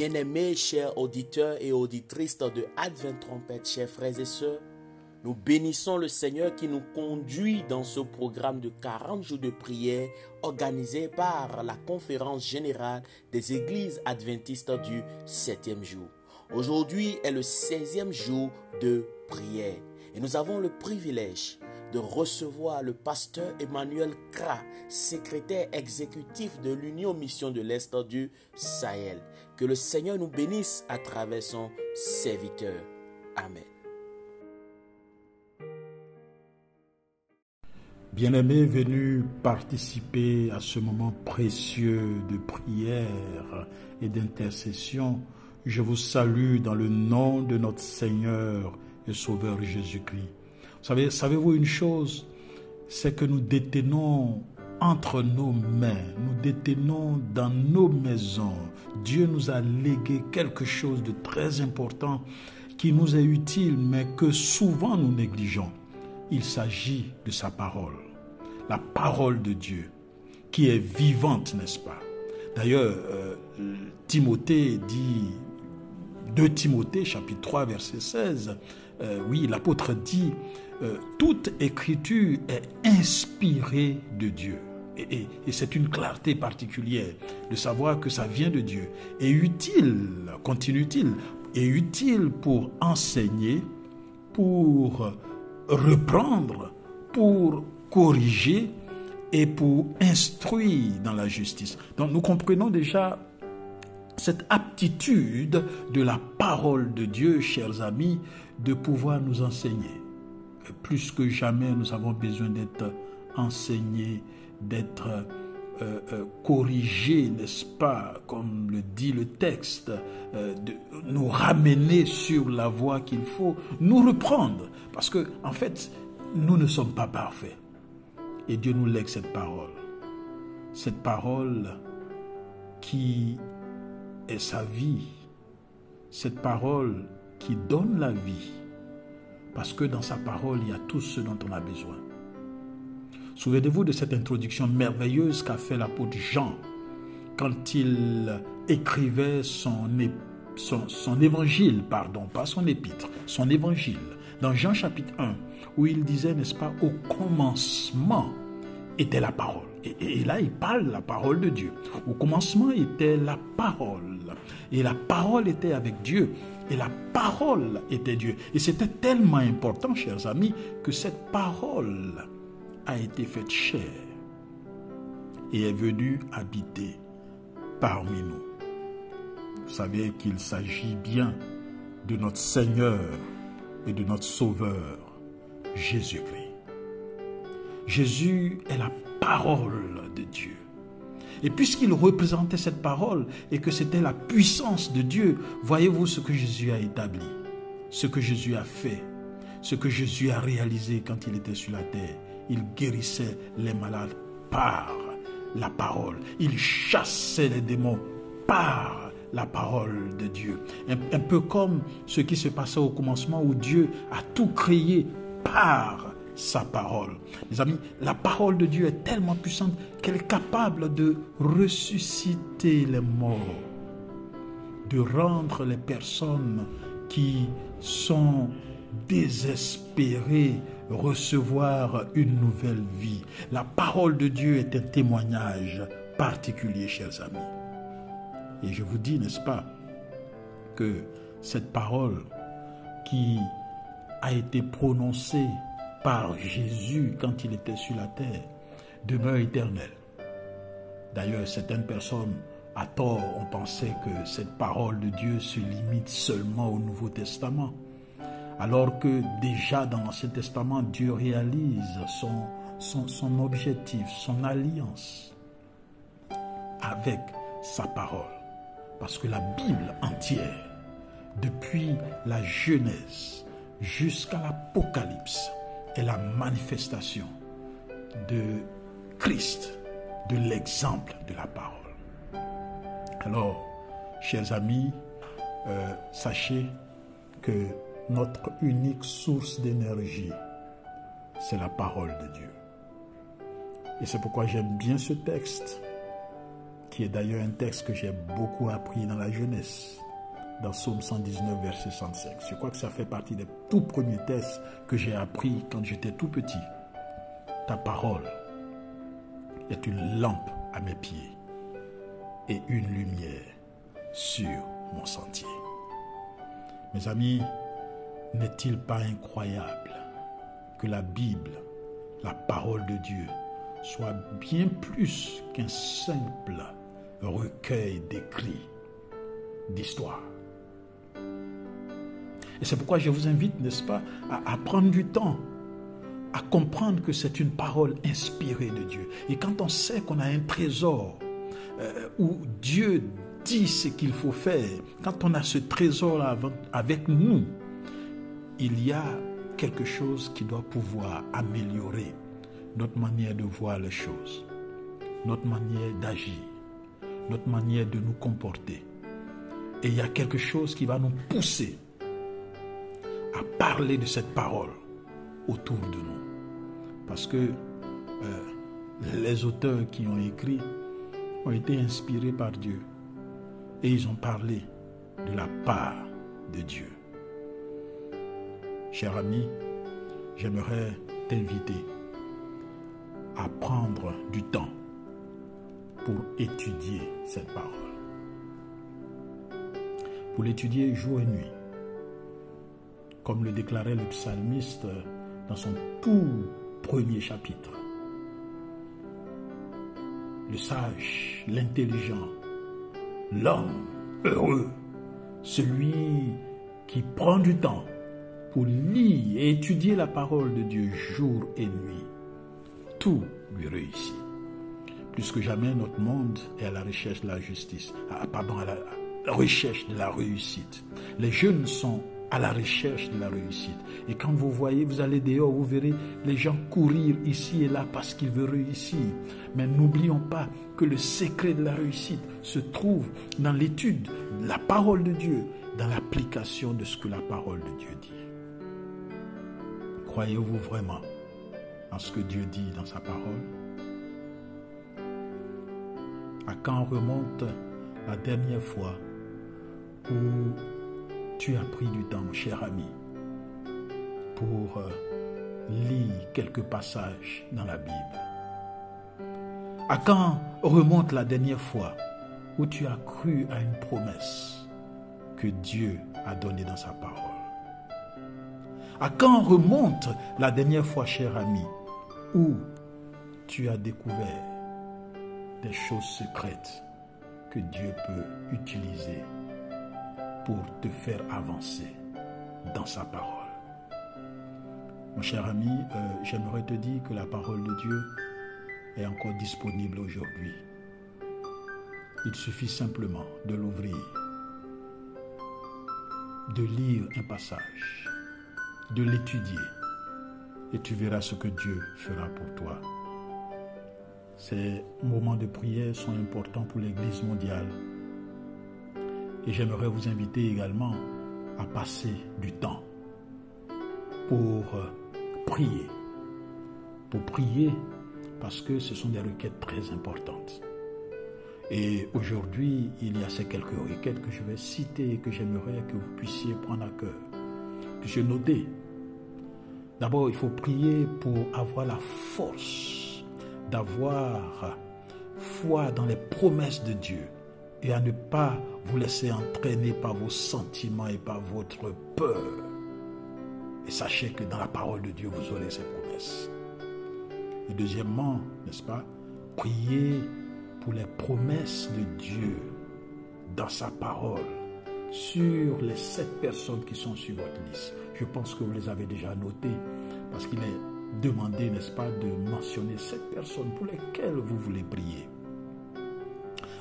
Bien-aimés, chers auditeurs et auditrices de Advent Trompette, chers frères et sœurs, nous bénissons le Seigneur qui nous conduit dans ce programme de 40 jours de prière organisé par la conférence générale des églises adventistes du septième jour. Aujourd'hui est le 16e jour de prière et nous avons le privilège de recevoir le pasteur Emmanuel Kra, secrétaire exécutif de l'Union Mission de l'Est du Sahel. Que le Seigneur nous bénisse à travers son serviteur. Amen. Bien-aimés venus participer à ce moment précieux de prière et d'intercession, je vous salue dans le nom de notre Seigneur et Sauveur Jésus-Christ. Savez, savez-vous une chose? C'est que nous détenons entre nos mains, nous détenons dans nos maisons. Dieu nous a légué quelque chose de très important qui nous est utile, mais que souvent nous négligeons. Il s'agit de sa parole, la parole de Dieu, qui est vivante, n'est-ce pas? D'ailleurs, euh, Timothée dit, 2 Timothée chapitre 3 verset 16, euh, oui, l'apôtre dit, euh, toute écriture est inspirée de Dieu. Et, c'est une clarté particulière de savoir que ça vient de Dieu. Et utile, continue-t-il, est utile pour enseigner, pour reprendre, pour corriger et pour instruire dans la justice. Donc nous comprenons déjà cette aptitude de la parole de Dieu, chers amis, de pouvoir nous enseigner. Plus que jamais, nous avons besoin d'être enseignés, d'être euh, euh, corrigés, n'est-ce pas, comme le dit le texte, euh, de nous ramener sur la voie qu'il faut, nous reprendre. Parce que, en fait, nous ne sommes pas parfaits. Et Dieu nous lègue cette parole. Cette parole qui est sa vie. Cette parole qui donne la vie. Parce que dans sa parole, il y a tout ce dont on a besoin. Souvenez-vous de cette introduction merveilleuse qu'a fait l'apôtre Jean quand il écrivait son, son, évangile, pardon, pas son épître, son évangile, dans Jean chapitre 1, où il disait, n'est-ce pas, au commencement était la parole. Et, là, il parle la parole de Dieu. Au commencement était la parole. Et la parole était avec Dieu. Et la parole était Dieu. Et c'était tellement important, chers amis, que cette parole a été faite chair et est venue habiter parmi nous. Vous savez qu'il s'agit bien de notre Seigneur et de notre Sauveur, Jésus-Christ. Jésus est la parole de Dieu. Et puisqu'il représentait cette parole et que c'était la puissance de Dieu, voyez-vous ce que Jésus a établi, ce que Jésus a fait, ce que Jésus a réalisé quand il était sur la terre. Il guérissait les malades par la parole. Il chassait les démons par la parole de Dieu. Un, peu comme ce qui se passait au commencement où Dieu a tout créé par sa parole. Mes amis, la parole de Dieu est tellement puissante qu'elle est capable de ressusciter les morts, de rendre les personnes qui sont désespérées recevoir une nouvelle vie. La parole de Dieu est un témoignage particulier, chers amis. Et je vous dis, n'est-ce pas, que cette parole qui a été prononcée par Jésus quand il était sur la terre demeure éternelle. D'ailleurs, certaines personnes, à tort, ont pensé que cette parole de Dieu se limite seulement au Nouveau Testament, alors que déjà dans l'Ancien Testament, Dieu réalise son, son, son objectif, son alliance avec sa parole. Parce que la Bible entière, depuis la Genèse jusqu'à l'Apocalypse, est la manifestation de Christ, de l'exemple de la parole. Alors, chers amis, euh, sachez que notre unique source d'énergie, c'est la parole de Dieu. Et c'est pourquoi j'aime bien ce texte. qui est d'ailleurs un texte que j'ai beaucoup appris dans la jeunesse, dans Psaume 119, verset 105. Je crois que ça fait partie des tout premiers textes que j'ai appris quand j'étais tout petit. Ta parole est une lampe à mes pieds et une lumière sur mon sentier. Mes amis, n'est-il pas incroyable que la Bible, la parole de Dieu, soit bien plus qu'un simple recueil d'écrits, d'histoires. Et c'est pourquoi je vous invite, n'est-ce pas, à, prendre du temps, à comprendre que c'est une parole inspirée de Dieu. Et quand on sait qu'on a un trésor euh, où Dieu dit ce qu'il faut faire, quand on a ce trésor avec nous, il y a quelque chose qui doit pouvoir améliorer notre manière de voir les choses, notre manière d'agir, notre manière de nous comporter. Et il y a quelque chose qui va nous pousser à parler de cette parole autour de nous. Parce que euh, les auteurs qui ont écrit ont été inspirés par Dieu. Et ils ont parlé de la part de Dieu. Cher ami, j'aimerais t'inviter à prendre du temps pour étudier cette parole. Pour l'étudier jour et nuit. Comme le déclarait le psalmiste dans son tout premier chapitre. Le sage, l'intelligent, l'homme heureux, celui qui prend du temps pour lire et étudier la parole de Dieu jour et nuit tout lui réussit. Plus que jamais, notre monde est à la recherche de la justice, pardon, à la, recherche de la réussite. Les jeunes sont à la recherche de la réussite. Et quand vous voyez, vous allez dehors, vous verrez les gens courir ici et là parce qu'ils veulent réussir. Mais n'oublions pas que le secret de la réussite se trouve dans l'étude de la parole de Dieu, dans l'application de ce que la parole de Dieu dit. Croyez-vous vraiment à ce que Dieu dit dans sa parole? À quand remonte la dernière fois où tu as pris du temps, cher ami, pour euh, lire quelques passages dans la Bible. À quand remonte la dernière fois où tu as cru à une promesse que Dieu a donnée dans sa parole? À quand remonte la dernière fois, cher ami, où tu as découvert des choses secrètes que Dieu peut utiliser pour te faire avancer dans sa parole. Mon cher ami, euh, j'aimerais te dire que la parole de Dieu est encore disponible aujourd'hui. Il suffit simplement de l'ouvrir, de lire un passage, de l'étudier et tu verras ce que Dieu fera pour toi. Ces moments de prière sont importants pour l'Église mondiale. Et j'aimerais vous inviter également à passer du temps pour euh, prier. Pour prier parce que ce sont des requêtes très importantes. Et aujourd'hui, il y a ces quelques requêtes que je vais citer et que j'aimerais que vous puissiez prendre à cœur. Puissiez noter D'abord, il faut prier pour avoir la force d'avoir foi dans les promesses de Dieu et à ne pas vous laisser entraîner par vos sentiments et par votre peur. Et sachez que dans la parole de Dieu, vous aurez ces promesses. Et deuxièmement, n'est-ce pas, priez pour les promesses de Dieu dans sa parole sur les sept personnes qui sont sur votre liste. Je pense que vous les avez déjà notées parce qu'il est demandé, n'est-ce pas, de mentionner sept personnes pour lesquelles vous voulez prier.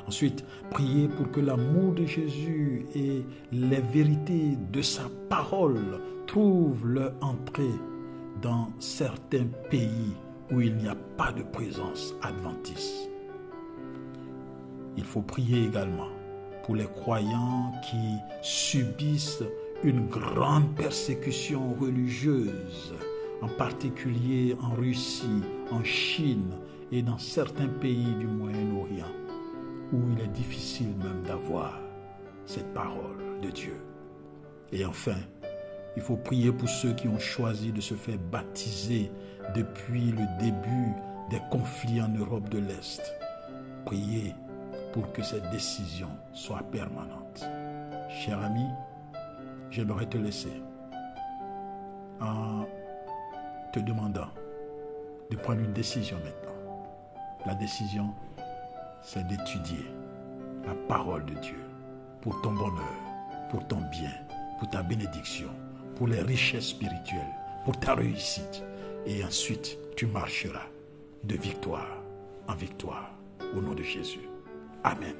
Ensuite, priez pour que l'amour de Jésus et les vérités de sa parole trouvent leur entrée dans certains pays où il n'y a pas de présence adventiste. Il faut prier également pour les croyants qui subissent une grande persécution religieuse, en particulier en Russie, en Chine et dans certains pays du Moyen-Orient. Où il est difficile même d'avoir cette parole de Dieu. Et enfin, il faut prier pour ceux qui ont choisi de se faire baptiser depuis le début des conflits en Europe de l'Est. Priez pour que cette décision soit permanente. Cher ami, j'aimerais te laisser en te demandant de prendre une décision maintenant. La décision, c'est d'étudier la parole de Dieu pour ton bonheur, pour ton bien, pour ta bénédiction, pour les richesses spirituelles, pour ta réussite. Et ensuite, tu marcheras de victoire en victoire au nom de Jésus. Amen.